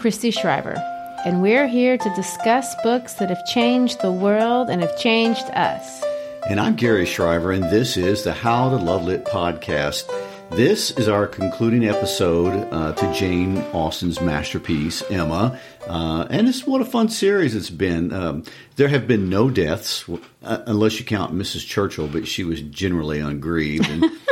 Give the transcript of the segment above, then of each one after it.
Christy Shriver, and we're here to discuss books that have changed the world and have changed us. And I'm Gary Shriver, and this is the How to Love Lit podcast. This is our concluding episode uh, to Jane Austen's masterpiece, Emma. Uh, and it's what a fun series it's been. Um, there have been no deaths, uh, unless you count Mrs. Churchill, but she was generally ungrieved. And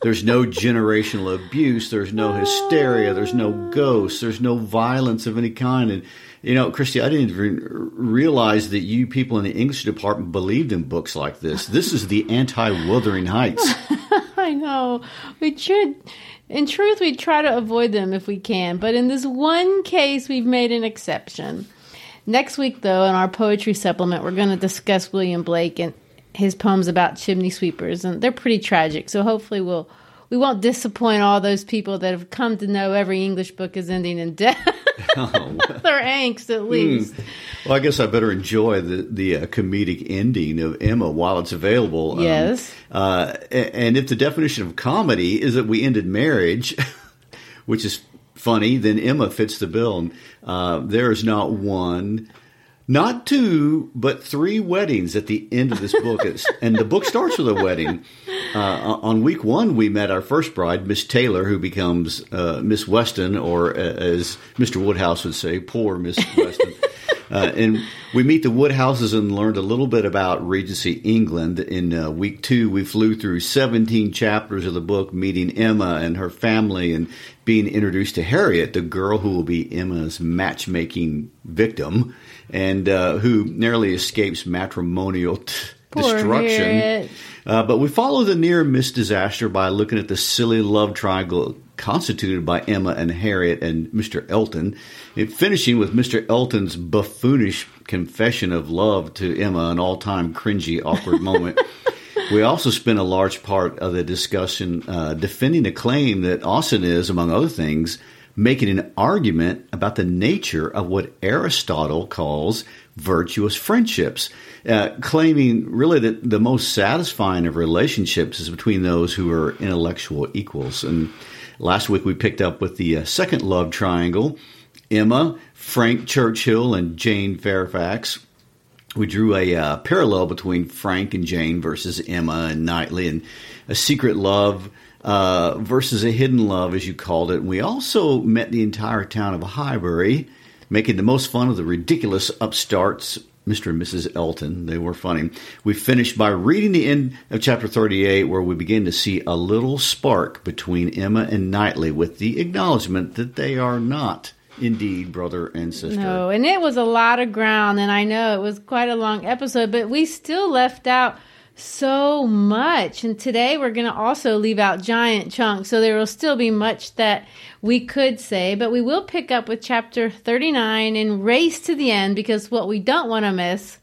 there's no generational abuse. There's no hysteria. There's no ghosts. There's no violence of any kind. And you know, Christy, I didn't even realize that you people in the English department believed in books like this. This is the anti-Wuthering Heights. I know. We should, in truth, we try to avoid them if we can, but in this one case, we've made an exception. Next week, though, in our poetry supplement, we're going to discuss William Blake and his poems about chimney sweepers, and they're pretty tragic. So hopefully, we'll we won't disappoint all those people that have come to know every English book is ending in death. Their angst, at least. Well, I guess I better enjoy the the uh, comedic ending of Emma while it's available. Um, Yes. uh, and if the definition of comedy is that we ended marriage, which is funny, then Emma fits the bill. And, uh, there is not one. Not two, but three weddings at the end of this book. And the book starts with a wedding. Uh, on week one, we met our first bride, Miss Taylor, who becomes uh, Miss Weston, or uh, as Mr. Woodhouse would say, poor Miss Weston. Uh, and we meet the Woodhouses and learned a little bit about Regency England. In uh, week two, we flew through 17 chapters of the book, meeting Emma and her family and being introduced to Harriet, the girl who will be Emma's matchmaking victim and uh, who narrowly escapes matrimonial t- destruction. Uh, but we follow the near miss disaster by looking at the silly love triangle constituted by Emma and Harriet and Mr. Elton, and finishing with Mr. Elton's buffoonish confession of love to Emma, an all-time cringy, awkward moment. We also spent a large part of the discussion uh, defending a claim that Austen is, among other things, making an argument about the nature of what Aristotle calls virtuous friendships, uh, claiming really that the most satisfying of relationships is between those who are intellectual equals. And last week we picked up with the uh, second love triangle Emma, Frank Churchill, and Jane Fairfax we drew a uh, parallel between Frank and Jane versus Emma and Knightley, and a secret love uh, versus a hidden love, as you called it. And we also met the entire town of Highbury, making the most fun of the ridiculous upstarts. Mr. and Mrs. Elton. They were funny. We finished by reading the end of chapter 38, where we begin to see a little spark between Emma and Knightley with the acknowledgement that they are not indeed brother and sister. No, and it was a lot of ground, and I know it was quite a long episode, but we still left out so much. And today we're going to also leave out giant chunks, so there will still be much that we could say, but we will pick up with chapter 39 and race to the end because what we don't want to miss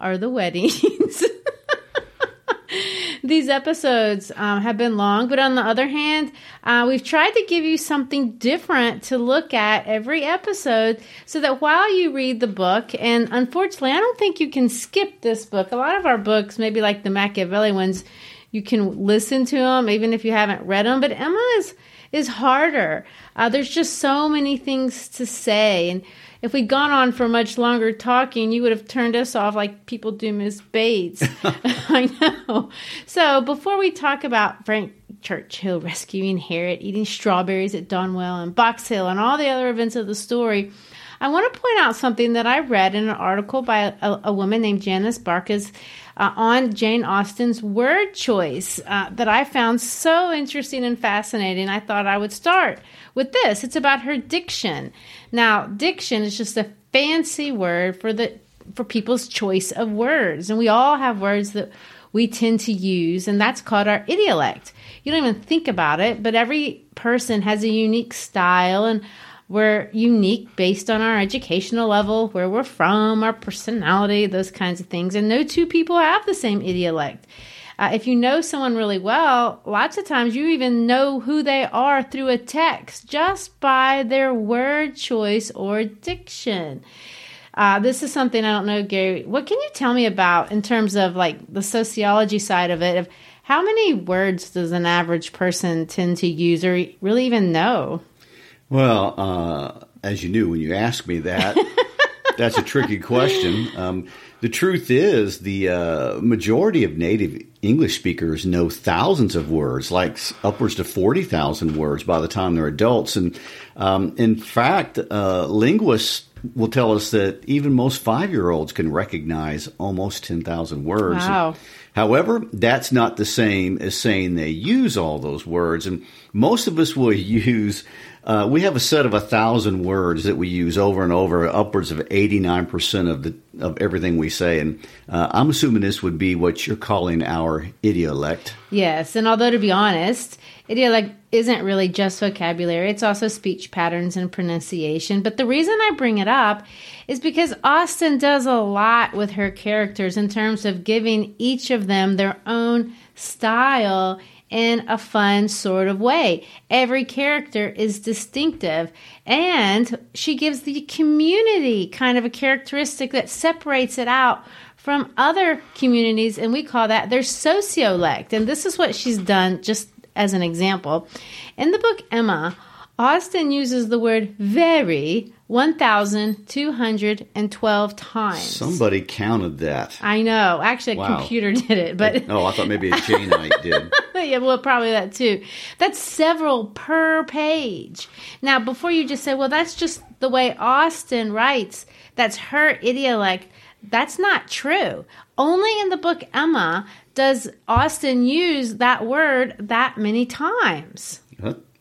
are the weddings. these episodes um, have been long, but on the other hand, uh, we've tried to give you something different to look at every episode so that while you read the book, and unfortunately, I don't think you can skip this book. A lot of our books, maybe like the Machiavelli ones, you can listen to them even if you haven't read them, but Emma is is harder. Uh, there's just so many things to say. And if we'd gone on for much longer talking, you would have turned us off like people do Miss Bates. I know. So before we talk about Frank Churchill rescuing Harriet, eating strawberries at Donwell and Box Hill, and all the other events of the story, I want to point out something that I read in an article by a, a woman named Janice Barkas uh, on Jane Austen's word choice uh, that I found so interesting and fascinating. I thought I would start with this. It's about her diction. Now, diction is just a fancy word for the for people's choice of words, and we all have words that we tend to use, and that's called our idiolect. You don't even think about it, but every person has a unique style and we're unique based on our educational level, where we're from, our personality, those kinds of things. And no two people have the same idiolect. Uh, if you know someone really well, lots of times you even know who they are through a text just by their word choice or diction. Uh, this is something I don't know, Gary. What can you tell me about in terms of like the sociology side of it? Of how many words does an average person tend to use or really even know? Well, uh, as you knew when you asked me that, that's a tricky question. Um, the truth is, the uh, majority of native English speakers know thousands of words, like upwards to 40,000 words by the time they're adults. And um, in fact, uh, linguists will tell us that even most five year olds can recognize almost 10,000 words. Wow. And, however, that's not the same as saying they use all those words. And most of us will use uh, we have a set of a thousand words that we use over and over, upwards of eighty nine percent of the of everything we say, and uh, I'm assuming this would be what you're calling our idiolect. Yes, and although to be honest, idiolect isn't really just vocabulary; it's also speech patterns and pronunciation. But the reason I bring it up is because Austen does a lot with her characters in terms of giving each of them their own style in a fun sort of way. Every character is distinctive, and she gives the community kind of a characteristic that separates it out from other communities, and we call that their sociolect. And this is what she's done, just as an example. In the book Emma, Austen uses the word very 1,212 times. Somebody counted that. I know. Actually, a computer did it, but oh, I thought maybe a Janeite did. yeah, well, probably that too. That's several per page. Now, before you just say, "Well, that's just the way Austen writes," that's her idiolect. That's not true. Only in the book Emma does Austen use that word that many times.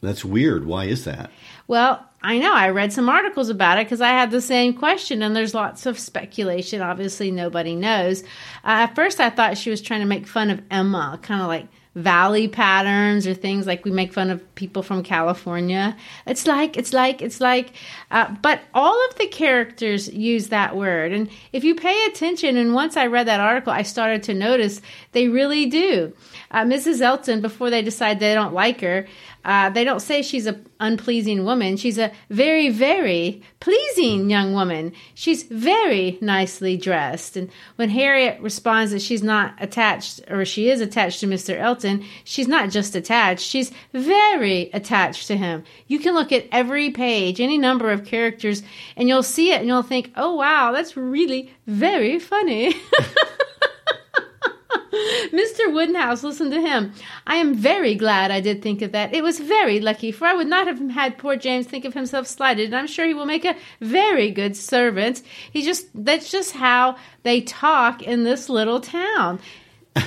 That's weird. Why is that? Well, I know. I read some articles about it because I had the same question, and there's lots of speculation. Obviously, nobody knows. Uh, at first, I thought she was trying to make fun of Emma, kind of like valley patterns or things like we make fun of people from California. It's like, it's like, it's like, uh, but all of the characters use that word. And if you pay attention, and once I read that article, I started to notice they really do. Uh, Mrs. Elton, before they decide they don't like her, uh, they don't say she's a unpleasing woman. She's a very, very pleasing young woman. She's very nicely dressed. And when Harriet responds that she's not attached, or she is attached to Mr. Elton, she's not just attached, she's very attached to him. You can look at every page, any number of characters, and you'll see it and you'll think, oh, wow, that's really very funny. Mr. Woodhouse, listen to him. I am very glad I did think of that. It was very lucky, for I would not have had poor James think of himself slighted, and I'm sure he will make a very good servant. He just that's just how they talk in this little town.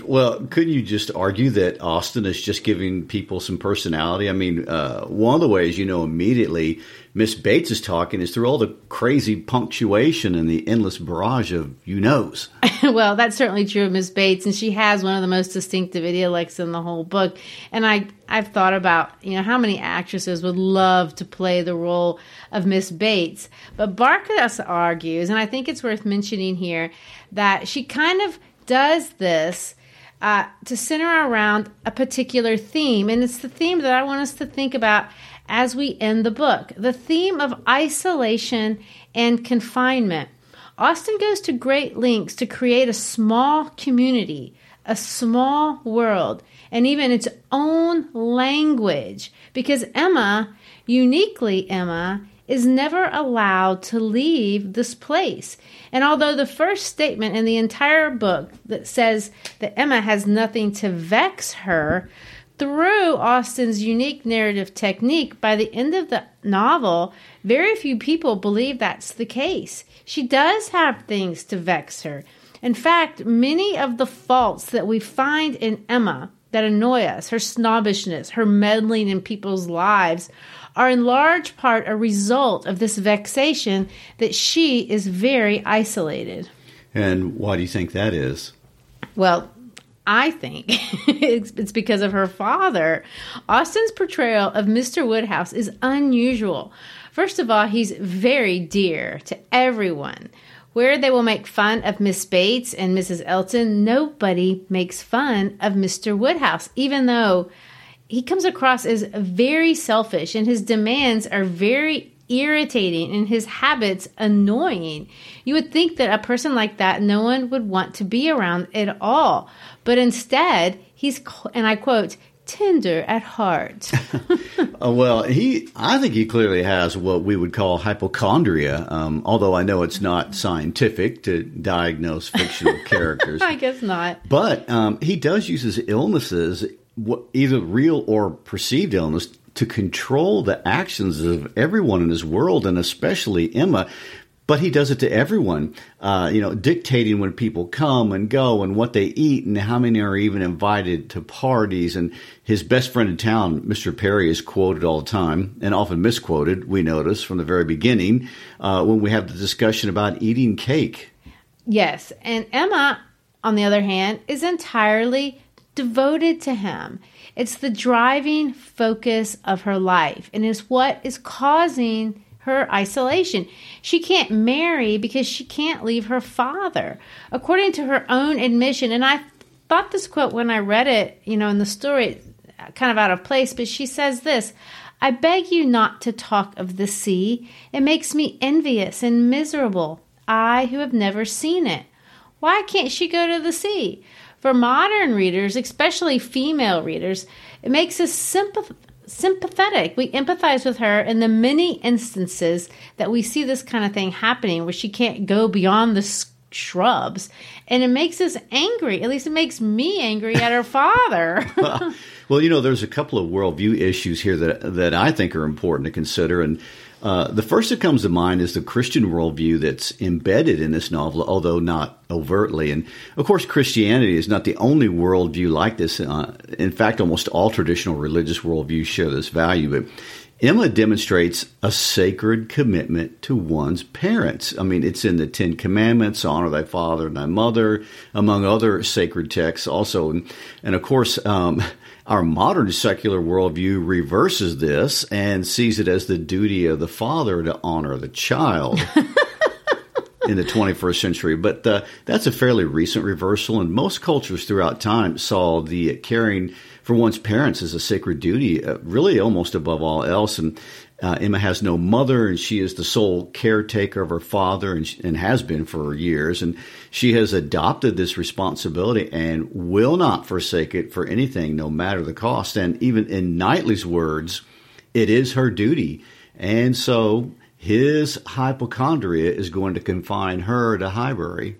Well, couldn't you just argue that Austen is just giving people some personality? I mean, uh, one of the ways you know immediately Miss Bates is talking is through all the crazy punctuation and the endless barrage of you knows. well, that's certainly true of Miss Bates, and she has one of the most distinctive idiolects in the whole book. And I, I've thought about, you know, how many actresses would love to play the role of Miss Bates. But Barkas argues, and I think it's worth mentioning here, that she kind of does this uh, to center around a particular theme. And it's the theme that I want us to think about as we end the book the theme of isolation and confinement. Austen goes to great lengths to create a small community, a small world, and even its own language because Emma, uniquely Emma, is never allowed to leave this place. And although the first statement in the entire book that says that Emma has nothing to vex her, through Austen's unique narrative technique, by the end of the novel, very few people believe that's the case. She does have things to vex her. In fact, many of the faults that we find in Emma that annoy us, her snobbishness, her meddling in people's lives, are in large part a result of this vexation that she is very isolated. And why do you think that is? Well, I think it's because of her father. Austen's portrayal of Mr. Woodhouse is unusual. First of all, he's very dear to everyone. Where they will make fun of Miss Bates and Mrs. Elton, nobody makes fun of Mr. Woodhouse, even though he comes across as very selfish and his demands are very irritating and his habits annoying. You would think that a person like that no one would want to be around at all. But instead, he's, and I quote, tender at heart. uh, well, he, I think he clearly has what we would call hypochondria. Um, although I know it's not scientific to diagnose fictional characters. I guess not. But um, he does use his illnesses, either real or perceived illness, to control the actions of everyone in his world, and especially Emma but he does it to everyone, uh, you know, dictating when people come and go and what they eat and how many are even invited to parties. And his best friend in town, Mr. Perry, is quoted all the time and often misquoted, we notice from the very beginning uh, when we have the discussion about eating cake. Yes. And Emma, on the other hand, is entirely devoted to him. It's the driving focus of her life and is what is causing her isolation. She can't marry because she can't leave her father. According to her own admission, and I thought this quote when I read it, you know, in the story, kind of out of place, but she says this I beg you not to talk of the sea. It makes me envious and miserable, I who have never seen it. Why can't she go to the sea? For modern readers, especially female readers, it makes us sympath- sympathetic. We empathize with her in the many instances that we see this kind of thing happening where she can't go beyond the shrubs. And it makes us angry. At least it makes me angry at her father. well, you know, there's a couple of worldview issues here that, that I think are important to consider. And uh, the first that comes to mind is the Christian worldview that's embedded in this novel, although not overtly. And of course, Christianity is not the only worldview like this. Uh, in fact, almost all traditional religious worldviews share this value. But Emma demonstrates a sacred commitment to one's parents. I mean, it's in the Ten Commandments, honor thy father and thy mother, among other sacred texts also. And, and of course, um, our modern secular worldview reverses this and sees it as the duty of the father to honor the child. in the 21st century. But uh, that's a fairly recent reversal, and most cultures throughout time saw the caring for one's parents as a sacred duty, uh, really almost above all else. And uh, Emma has no mother, and she is the sole caretaker of her father, and, and has been for years. And she has adopted this responsibility and will not forsake it for anything, no matter the cost. And even in Knightley's words, it is her duty. And so his hypochondria is going to confine her to Highbury.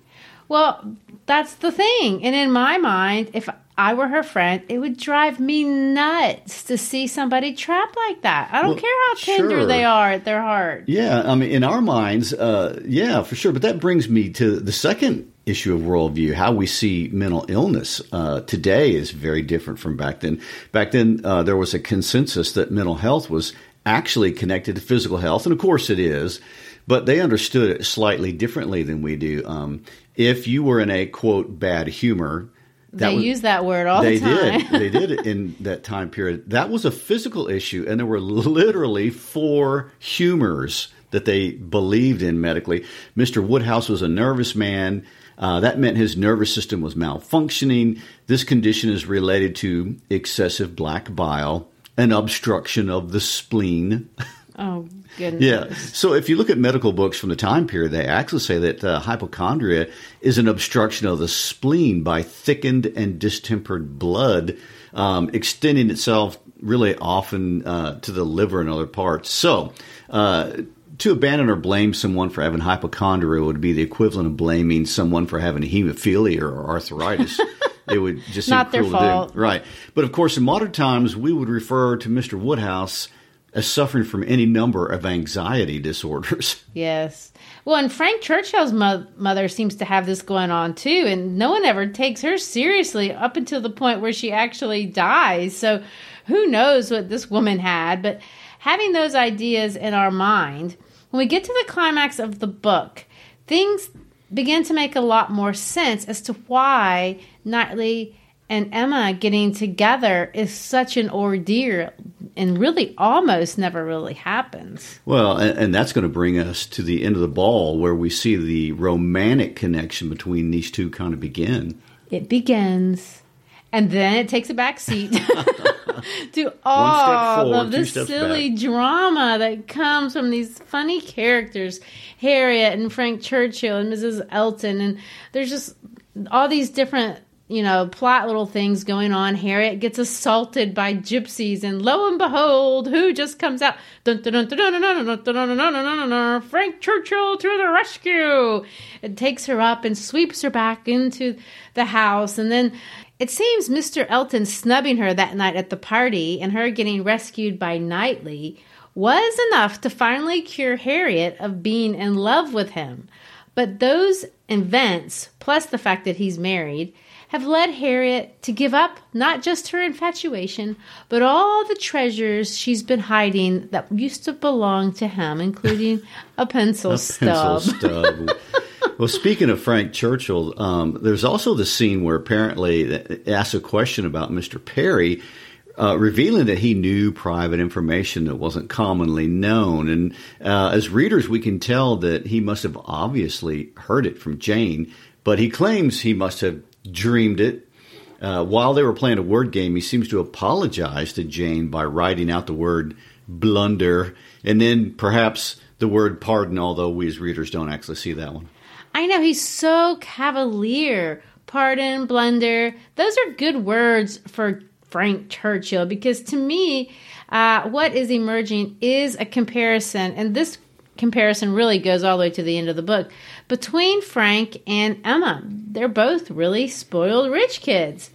Well, that's the thing. And in my mind, if I were her friend, it would drive me nuts to see somebody trapped like that. I don't well, care how tender sure. they are at their heart. Yeah, I mean, in our minds, uh, yeah, for sure. But that brings me to the second issue of worldview. How we see mental illness uh, today is very different from back then. Back then, uh, there was a consensus that mental health was actually connected to physical health, and of course it is. But they understood it slightly differently than we do. Um, if you were in a quote bad humor, they was, use that word all the time. They did. they did it in that time period. That was a physical issue, and there were literally four humors that they believed in medically. Mr. Woodhouse was a nervous man. Uh, that meant his nervous system was malfunctioning. This condition is related to excessive black bile, an obstruction of the spleen. Oh, goodness. Yeah. So if you look at medical books from the time period, they actually say that uh, hypochondria is an obstruction of the spleen by thickened and distempered blood, um, extending itself really often uh, to the liver and other parts. So, uh, to abandon or blame someone for having hypochondria would be the equivalent of blaming someone for having hemophilia or arthritis. it would just seem Not their cruel fault. to do. Right. But of course, in modern times, we would refer to Mr. Woodhouse as suffering from any number of anxiety disorders. Yes. Well, and Frank Churchill's mo- mother seems to have this going on too, and no one ever takes her seriously up until the point where she actually dies. So who knows what this woman had? But having those ideas in our mind, when we get to the climax of the book, things begin to make a lot more sense as to why Knightley and Emma getting together is such an ordeal and really almost never really happens. Well, and, and that's going to bring us to the end of the ball where we see the romantic connection between these two kind of begin. It begins, and then it takes a back seat to all forward, of this silly back. drama that comes from these funny characters, Harriet and Frank Churchill and Mrs. Elton, and there's just all these different you know, plot little things going on. Harriet gets assaulted by gypsies, and lo and behold, who just comes out? Frank Churchill to the rescue! It takes her up and sweeps her back into the house, and then it seems Mr. Elton snubbing her that night at the party and her getting rescued by Knightley was enough to finally cure Harriet of being in love with him. But those events, plus the fact that he's married, have led Harriet to give up not just her infatuation, but all the treasures she's been hiding that used to belong to him, including a pencil stub. Pencil stub. well, speaking of Frank Churchill, um, there's also the scene where apparently it asks a question about Mr. Perry. Uh, revealing that he knew private information that wasn't commonly known. And uh, as readers, we can tell that he must have obviously heard it from Jane, but he claims he must have dreamed it. Uh, while they were playing a word game, he seems to apologize to Jane by writing out the word blunder and then perhaps the word pardon, although we as readers don't actually see that one. I know he's so cavalier. Pardon, blunder. Those are good words for Frank Churchill because to me, uh, what is emerging is a comparison, and this comparison really goes all the way to the end of the book between Frank and Emma. They're both really spoiled rich kids.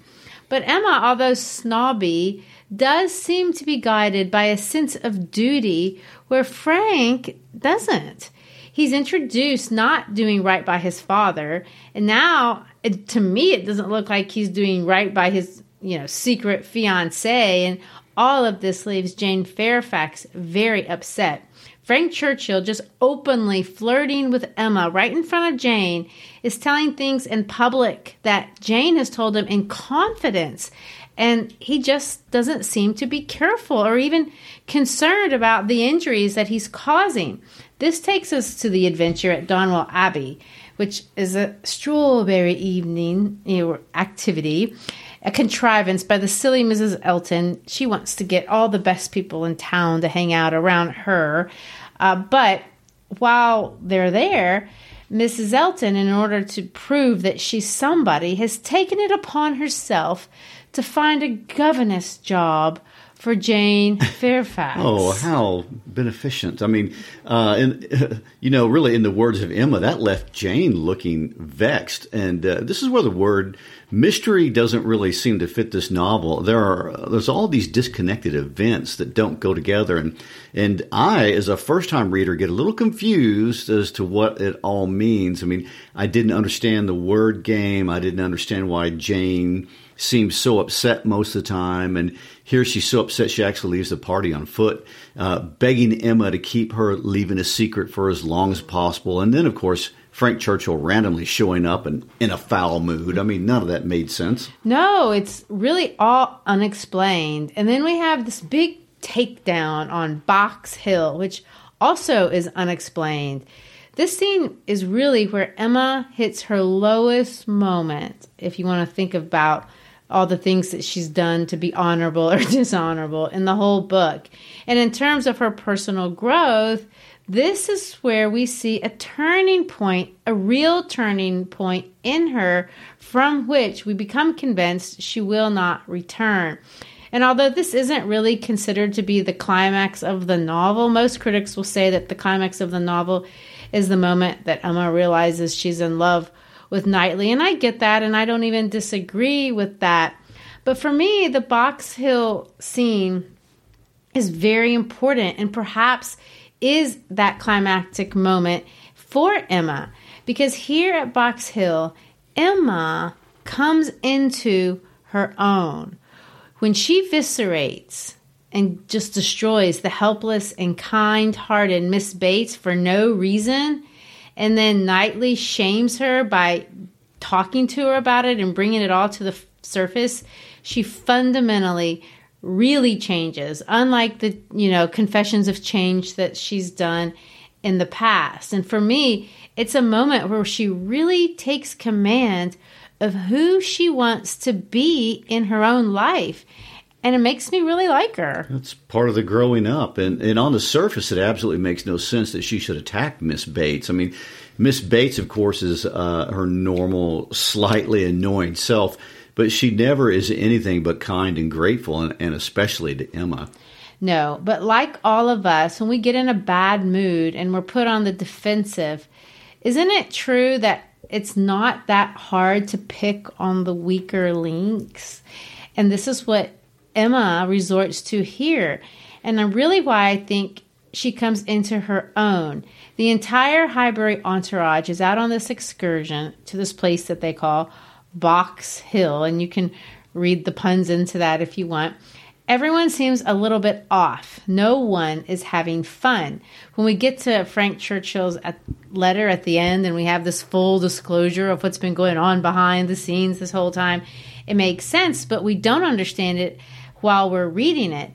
But Emma, although snobby, does seem to be guided by a sense of duty where Frank doesn't. He's introduced not doing right by his father, and now it, to me it doesn't look like he's doing right by his, you know, secret fiance and all of this leaves Jane Fairfax very upset. Frank Churchill, just openly flirting with Emma right in front of Jane, is telling things in public that Jane has told him in confidence. And he just doesn't seem to be careful or even concerned about the injuries that he's causing. This takes us to the adventure at Donwell Abbey, which is a strawberry evening you know, activity a contrivance by the silly Mrs. Elton. She wants to get all the best people in town to hang out around her. Uh, but while they're there, Mrs. Elton, in order to prove that she's somebody, has taken it upon herself to find a governess job for Jane Fairfax. Oh, how beneficent! I mean, uh, and you know, really, in the words of Emma, that left Jane looking vexed. And uh, this is where the word mystery doesn't really seem to fit this novel. There are there's all these disconnected events that don't go together, and and I, as a first time reader, get a little confused as to what it all means. I mean, I didn't understand the word game. I didn't understand why Jane seems so upset most of the time, and here she's so upset she actually leaves the party on foot, uh, begging Emma to keep her leaving a secret for as long as possible, and then of course. Frank Churchill randomly showing up and in a foul mood. I mean, none of that made sense. No, it's really all unexplained. And then we have this big takedown on Box Hill, which also is unexplained. This scene is really where Emma hits her lowest moment, if you want to think about all the things that she's done to be honorable or dishonorable in the whole book. And in terms of her personal growth, this is where we see a turning point, a real turning point in her from which we become convinced she will not return. And although this isn't really considered to be the climax of the novel, most critics will say that the climax of the novel is the moment that Emma realizes she's in love with Knightley. And I get that, and I don't even disagree with that. But for me, the Box Hill scene is very important and perhaps is that climactic moment for Emma. Because here at Box Hill, Emma comes into her own. When she viscerates and just destroys the helpless and kind hearted Miss Bates for no reason, and then Knightley shames her by talking to her about it and bringing it all to the surface, she fundamentally really changes, unlike the, you know, confessions of change that she's done in the past. And for me, it's a moment where she really takes command of who she wants to be in her own life. And it makes me really like her. That's part of the growing up. And, and on the surface, it absolutely makes no sense that she should attack Miss Bates. I mean, Miss Bates, of course, is uh, her normal, slightly annoying self, but she never is anything but kind and grateful, and, and especially to Emma. No, but like all of us, when we get in a bad mood and we're put on the defensive, isn't it true that it's not that hard to pick on the weaker links. And this is what Emma resorts to here. And really why I think she comes into her own. The entire Highbury entourage is out on this excursion to this place that they call Box Hill. And you can read the puns into that if you want. Everyone seems a little bit off. No one is having fun. When we get to Frank Churchill's letter at the end and we have this full disclosure of what's been going on behind the scenes this whole time, it makes sense, but we don't understand it while we're reading it.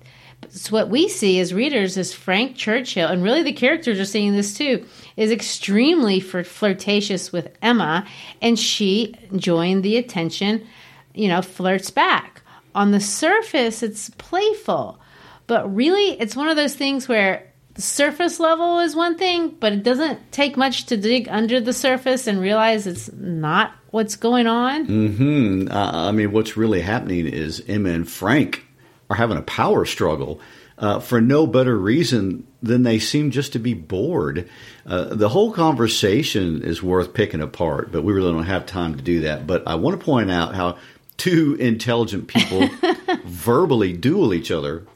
So what we see as readers is Frank Churchill, and really the characters are seeing this too, is extremely flirtatious with Emma, and she, enjoying the attention, you know, flirts back on the surface, it's playful, but really, it's one of those things where the surface level is one thing, but it doesn't take much to dig under the surface and realize it's not what's going on. Hmm. Uh, I mean, what's really happening is Emma and Frank are having a power struggle. Uh, for no better reason than they seem just to be bored. Uh, the whole conversation is worth picking apart, but we really don't have time to do that. But I want to point out how two intelligent people verbally duel each other.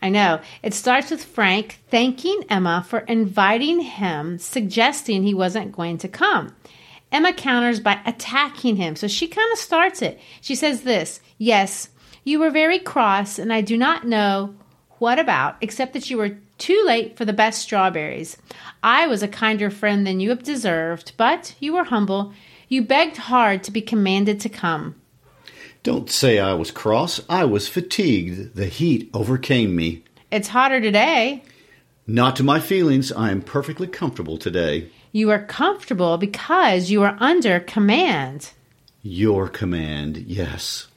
I know. It starts with Frank thanking Emma for inviting him, suggesting he wasn't going to come. Emma counters by attacking him. So she kind of starts it. She says this Yes, you were very cross, and I do not know what about, except that you were too late for the best strawberries. I was a kinder friend than you have deserved, but you were humble. You begged hard to be commanded to come. Don't say I was cross. I was fatigued. The heat overcame me. It's hotter today. Not to my feelings. I am perfectly comfortable today. You are comfortable because you are under command. Your command, yes.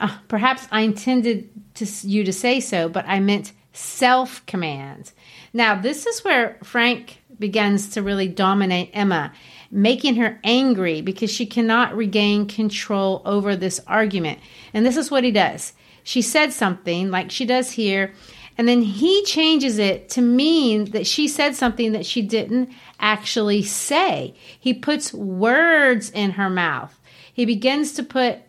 Uh, perhaps I intended to, you to say so, but I meant self command. Now, this is where Frank begins to really dominate Emma making her angry because she cannot regain control over this argument. And this is what he does. She said something like she does here, and then he changes it to mean that she said something that she didn't actually say. He puts words in her mouth. He begins to put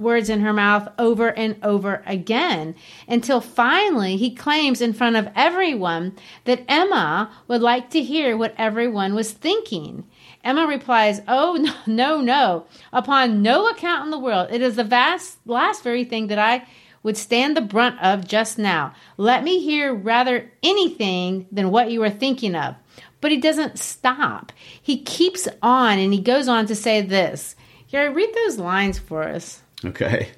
words in her mouth over and over again until finally he claims in front of everyone that Emma would like to hear what everyone was thinking. Emma replies, Oh, no, no, no. Upon no account in the world. It is the vast, last very thing that I would stand the brunt of just now. Let me hear rather anything than what you are thinking of. But he doesn't stop. He keeps on and he goes on to say this. Gary, read those lines for us. Okay.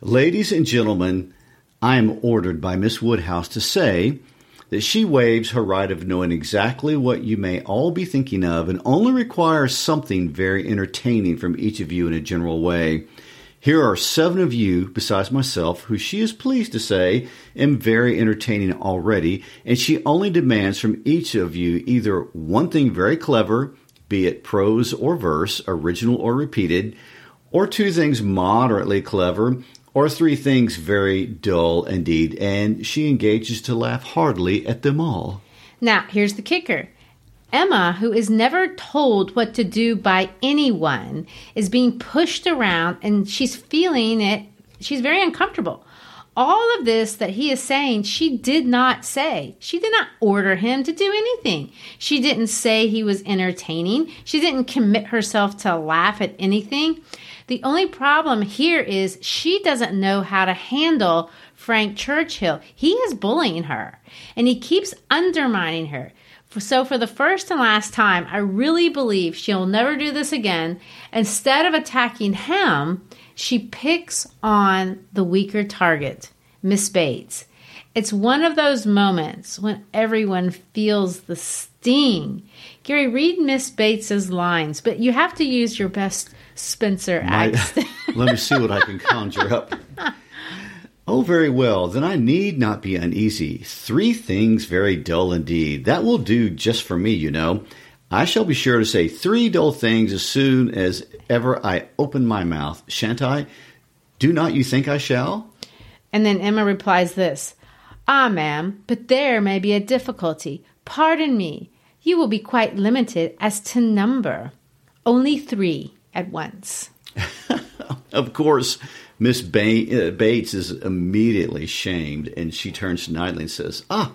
Ladies and gentlemen, I am ordered by Miss Woodhouse to say that she waives her right of knowing exactly what you may all be thinking of and only requires something very entertaining from each of you in a general way. Here are seven of you, besides myself, who she is pleased to say am very entertaining already, and she only demands from each of you either one thing very clever, be it prose or verse, original or repeated, or two things moderately clever, or three things very dull indeed, and she engages to laugh heartily at them all. Now, here's the kicker. Emma, who is never told what to do by anyone, is being pushed around and she's feeling it. She's very uncomfortable. All of this that he is saying, she did not say. She did not order him to do anything. She didn't say he was entertaining. She didn't commit herself to laugh at anything. The only problem here is she doesn't know how to handle Frank Churchill. He is bullying her and he keeps undermining her. So, for the first and last time, I really believe she'll never do this again. Instead of attacking him, she picks on the weaker target, Miss Bates. It's one of those moments when everyone feels the sting. Gary, read Miss Bates's lines, but you have to use your best Spencer My- accent. let me see what I can conjure up. Oh, very well. Then I need not be uneasy. Three things very dull indeed. That will do just for me, you know. I shall be sure to say three dull things as soon as ever I open my mouth, shan't I? Do not you think I shall? And then Emma replies this Ah, ma'am, but there may be a difficulty. Pardon me. You will be quite limited as to number. Only three at once. Of course, Miss ba- uh, Bates is immediately shamed, and she turns to Knightley and says, Ah,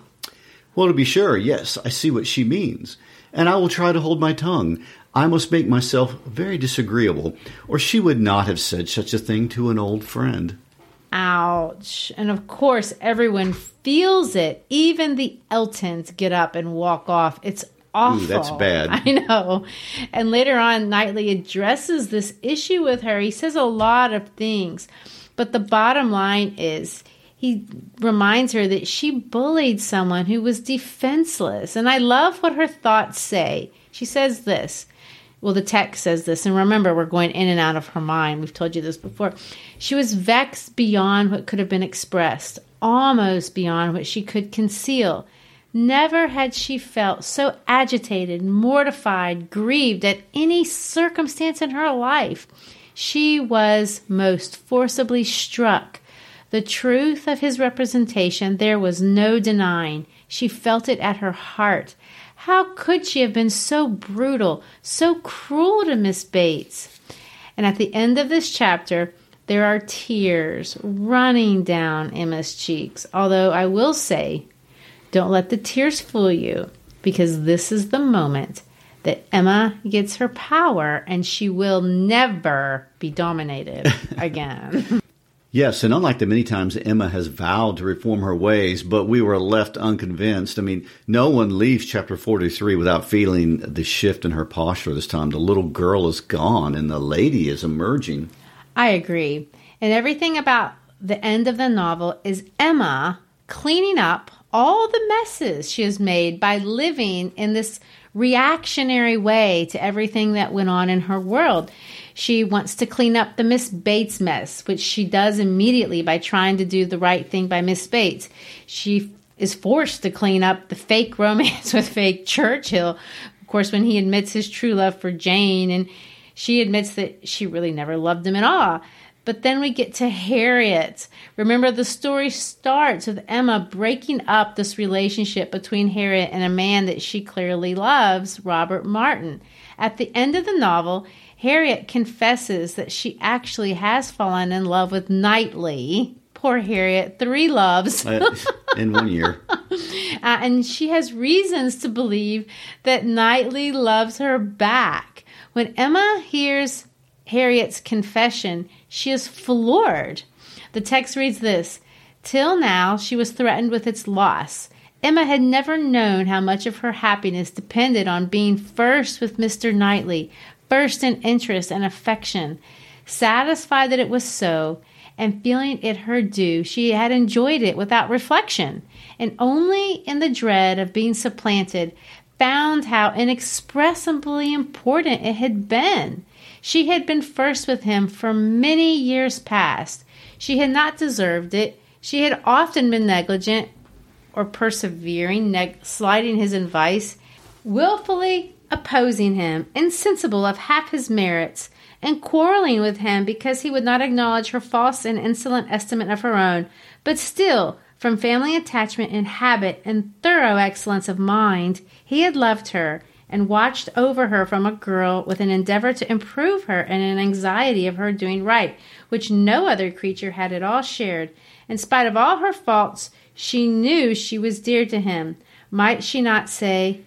well, to be sure, yes, I see what she means, and I will try to hold my tongue. I must make myself very disagreeable, or she would not have said such a thing to an old friend. Ouch. And of course, everyone feels it. Even the Eltons get up and walk off. It's awful. that's bad. I know. And later on, Knightley addresses this issue with her. He says a lot of things. But the bottom line is, he reminds her that she bullied someone who was defenseless. And I love what her thoughts say. She says this. Well, the text says this, and remember, we're going in and out of her mind. We've told you this before. She was vexed beyond what could have been expressed, almost beyond what she could conceal. Never had she felt so agitated, mortified, grieved at any circumstance in her life. She was most forcibly struck. The truth of his representation there was no denying. She felt it at her heart. How could she have been so brutal, so cruel to Miss Bates? And at the end of this chapter, there are tears running down Emma's cheeks. Although I will say, don't let the tears fool you, because this is the moment that Emma gets her power and she will never be dominated again. Yes, and unlike the many times Emma has vowed to reform her ways, but we were left unconvinced. I mean, no one leaves chapter 43 without feeling the shift in her posture this time. The little girl is gone and the lady is emerging. I agree. And everything about the end of the novel is Emma cleaning up all the messes she has made by living in this reactionary way to everything that went on in her world. She wants to clean up the Miss Bates mess, which she does immediately by trying to do the right thing by Miss Bates. She is forced to clean up the fake romance with fake Churchill. Of course, when he admits his true love for Jane, and she admits that she really never loved him at all. But then we get to Harriet. Remember, the story starts with Emma breaking up this relationship between Harriet and a man that she clearly loves, Robert Martin. At the end of the novel, Harriet confesses that she actually has fallen in love with Knightley. Poor Harriet, three loves. Uh, in one year. Uh, and she has reasons to believe that Knightley loves her back. When Emma hears Harriet's confession, she is floored. The text reads this Till now, she was threatened with its loss. Emma had never known how much of her happiness depended on being first with Mr. Knightley, first in interest and affection. Satisfied that it was so, and feeling it her due, she had enjoyed it without reflection. and only in the dread of being supplanted found how inexpressibly important it had been. She had been first with him for many years past. She had not deserved it. She had often been negligent or persevering, neg- slighting his advice, willfully opposing him, insensible of half his merits, and quarreling with him because he would not acknowledge her false and insolent estimate of her own. But still, from family attachment and habit and thorough excellence of mind, he had loved her and watched over her from a girl with an endeavor to improve her and an anxiety of her doing right, which no other creature had at all shared. In spite of all her faults, she knew she was dear to him. Might she not say,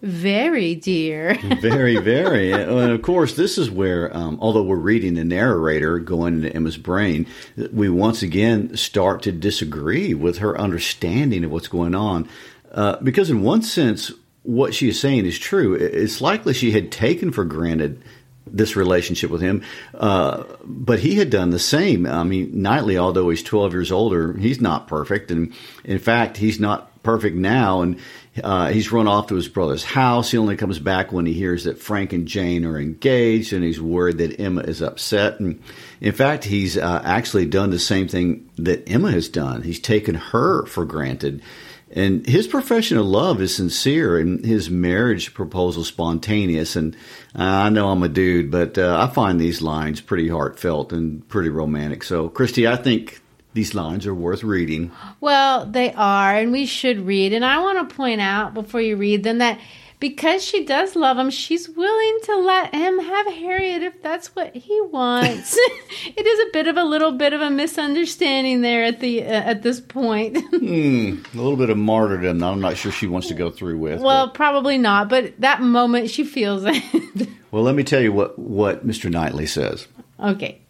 very dear. very, very. And of course, this is where, um, although we're reading the narrator going into Emma's brain, we once again start to disagree with her understanding of what's going on. Uh, because, in one sense, what she is saying is true. It's likely she had taken for granted this relationship with him, uh, but he had done the same. I mean, Knightley, although he's 12 years older, he's not perfect. And in fact, he's not perfect now. And uh, he's run off to his brother's house. He only comes back when he hears that Frank and Jane are engaged, and he's worried that Emma is upset. And in fact, he's uh, actually done the same thing that Emma has done. He's taken her for granted. And his profession of love is sincere, and his marriage proposal spontaneous. And I know I'm a dude, but uh, I find these lines pretty heartfelt and pretty romantic. So, Christy, I think these lines are worth reading. Well, they are, and we should read. And I want to point out before you read them that because she does love him, she's willing to let him have Harriet if that's what he wants. it is a bit of a little bit of a misunderstanding there at the uh, at this point. mm, a little bit of martyrdom. I'm not sure she wants to go through with. Well, but. probably not. But that moment, she feels it. well, let me tell you what what Mr. Knightley says. Okay.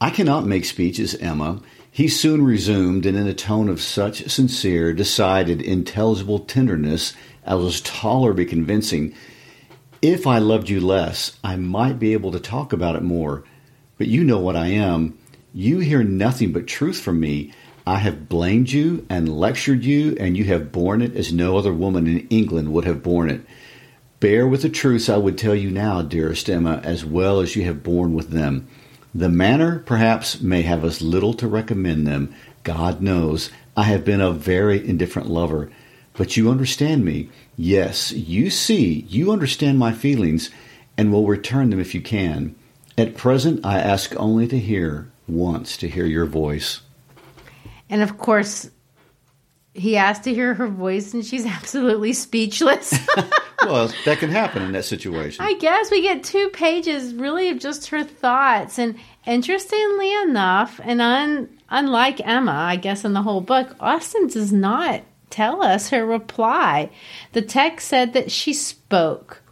I cannot make speeches, Emma. He soon resumed, and in a tone of such sincere, decided, intelligible tenderness as was tolerably convincing. If I loved you less, I might be able to talk about it more. But you know what I am. You hear nothing but truth from me. I have blamed you and lectured you, and you have borne it as no other woman in England would have borne it. Bear with the truths I would tell you now, dearest Emma, as well as you have borne with them. The manner, perhaps, may have as little to recommend them. God knows I have been a very indifferent lover. But you understand me. Yes, you see, you understand my feelings, and will return them if you can. At present, I ask only to hear, once, to hear your voice. And of course, he asked to hear her voice, and she's absolutely speechless. well, that can happen in that situation. I guess we get two pages really of just her thoughts. And interestingly enough, and un, unlike Emma, I guess, in the whole book, Austen does not tell us her reply. The text said that she spoke.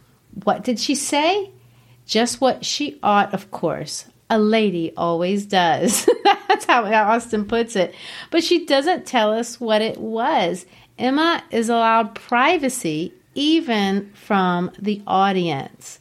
What did she say? Just what she ought, of course. A lady always does. That's how Austen puts it. But she doesn't tell us what it was. Emma is allowed privacy even from the audience.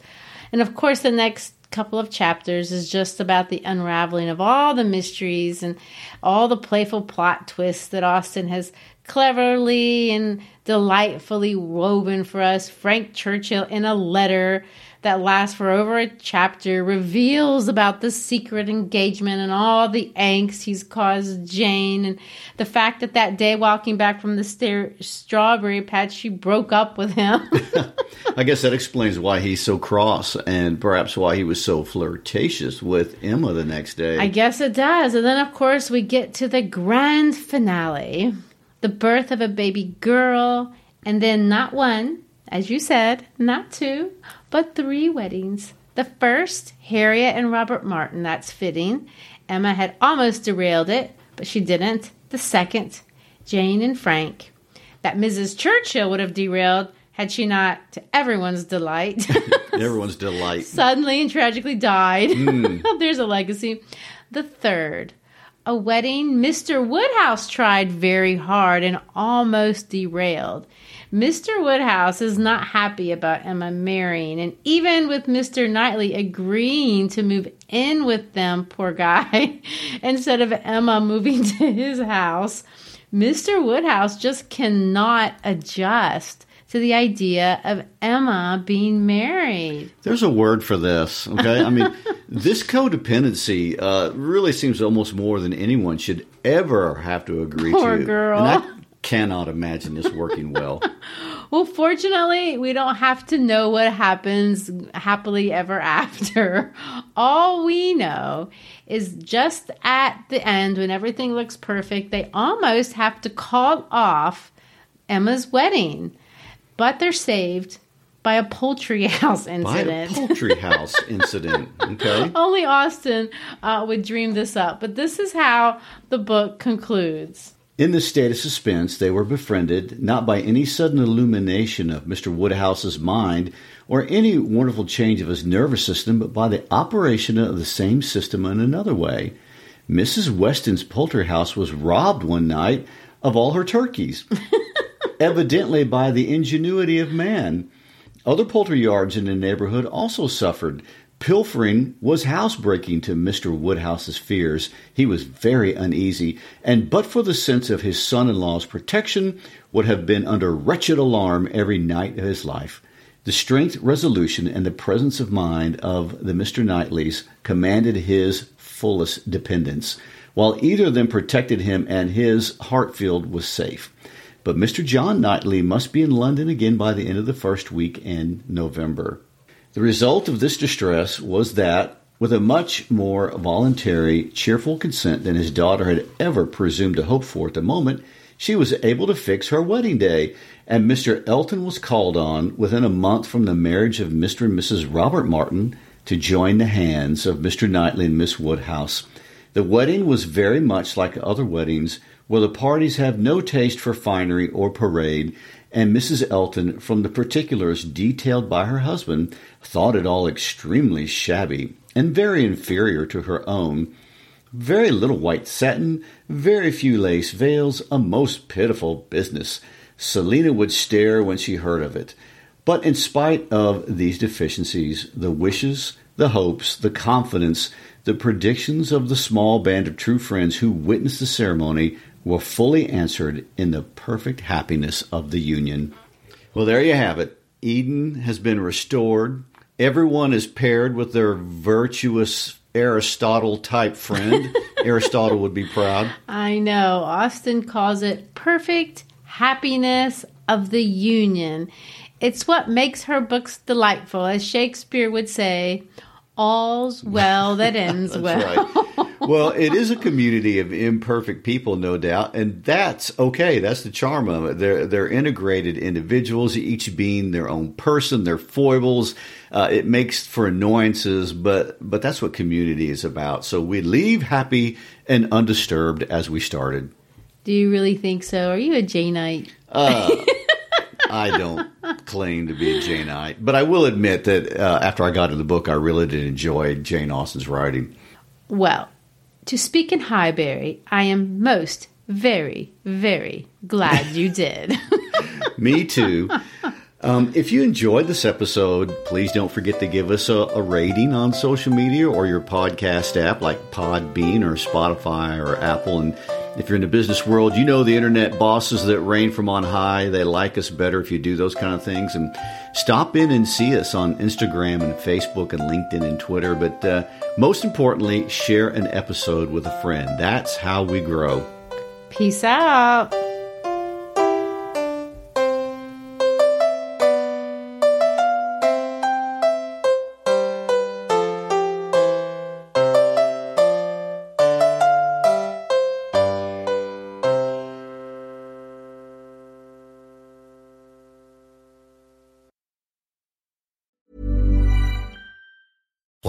And of course, the next couple of chapters is just about the unraveling of all the mysteries and all the playful plot twists that Austen has cleverly and delightfully woven for us. Frank Churchill, in a letter that lasts for over a chapter, reveals about the secret engagement and all the angst he's caused Jane, and the fact that that day walking back from the stair- strawberry patch, she broke up with him. I guess that explains why he's so cross and perhaps why he was so flirtatious with Emma the next day. I guess it does. And then, of course, we get to the grand finale the birth of a baby girl, and then not one, as you said, not two, but three weddings. The first, Harriet and Robert Martin, that's fitting. Emma had almost derailed it, but she didn't. The second, Jane and Frank. That Mrs. Churchill would have derailed had she not, to everyone's delight, everyone's delight, suddenly and tragically died. Mm. There's a legacy. The third, a wedding Mr. Woodhouse tried very hard and almost derailed. Mr. Woodhouse is not happy about Emma marrying, and even with Mr. Knightley agreeing to move in with them, poor guy, instead of Emma moving to his house, Mr. Woodhouse just cannot adjust to the idea of Emma being married. There's a word for this, okay? I mean, this codependency uh, really seems almost more than anyone should ever have to agree Poor to. Poor girl. And I cannot imagine this working well. Well, fortunately, we don't have to know what happens happily ever after. All we know is just at the end, when everything looks perfect, they almost have to call off Emma's wedding. But they're saved by a poultry house incident. By a poultry house incident, okay? Only Austen uh, would dream this up. But this is how the book concludes. In this state of suspense, they were befriended not by any sudden illumination of Mr. Woodhouse's mind or any wonderful change of his nervous system, but by the operation of the same system in another way. Mrs. Weston's poultry house was robbed one night of all her turkeys, evidently by the ingenuity of man. Other poultry yards in the neighborhood also suffered. Pilfering was housebreaking to Mr. Woodhouse's fears. He was very uneasy, and but for the sense of his son in law's protection, would have been under wretched alarm every night of his life. The strength, resolution, and the presence of mind of the Mr. Knightleys commanded his fullest dependence, while either of them protected him and his Hartfield was safe. But Mr. John Knightley must be in London again by the end of the first week in November. The result of this distress was that, with a much more voluntary, cheerful consent than his daughter had ever presumed to hope for at the moment, she was able to fix her wedding day, and Mr. Elton was called on, within a month from the marriage of Mr. and Mrs. Robert Martin, to join the hands of Mr. Knightley and Miss Woodhouse. The wedding was very much like other weddings, where the parties have no taste for finery or parade, and Mrs. Elton, from the particulars detailed by her husband, thought it all extremely shabby and very inferior to her own. Very little white satin, very few lace veils, a most pitiful business. Selina would stare when she heard of it. But in spite of these deficiencies, the wishes, the hopes, the confidence, the predictions of the small band of true friends who witnessed the ceremony were fully answered in the perfect happiness of the union. Well, there you have it. Eden has been restored. Everyone is paired with their virtuous Aristotle type friend. Aristotle would be proud. I know. Austen calls it perfect happiness of the union. It's what makes her books delightful. As Shakespeare would say, all's well that ends well. right. Well, it is a community of imperfect people, no doubt, and that's okay. That's the charm of it. They're they're integrated individuals, each being their own person, their foibles. Uh, it makes for annoyances, but but that's what community is about. So we leave happy and undisturbed as we started. Do you really think so? Are you a Janeite? I don't claim to be a Janeite, but I will admit that uh, after I got into the book, I really did enjoy Jane Austen's writing. Well, to speak in Highbury, I am most, very, very glad you did. Me too. Um, if you enjoyed this episode, please don't forget to give us a, a rating on social media or your podcast app like Podbean or Spotify or Apple. And if you're in the business world, you know the internet bosses that reign from on high. They like us better if you do those kind of things. And stop in and see us on Instagram and Facebook and LinkedIn and Twitter. But uh, most importantly, share an episode with a friend. That's how we grow. Peace out.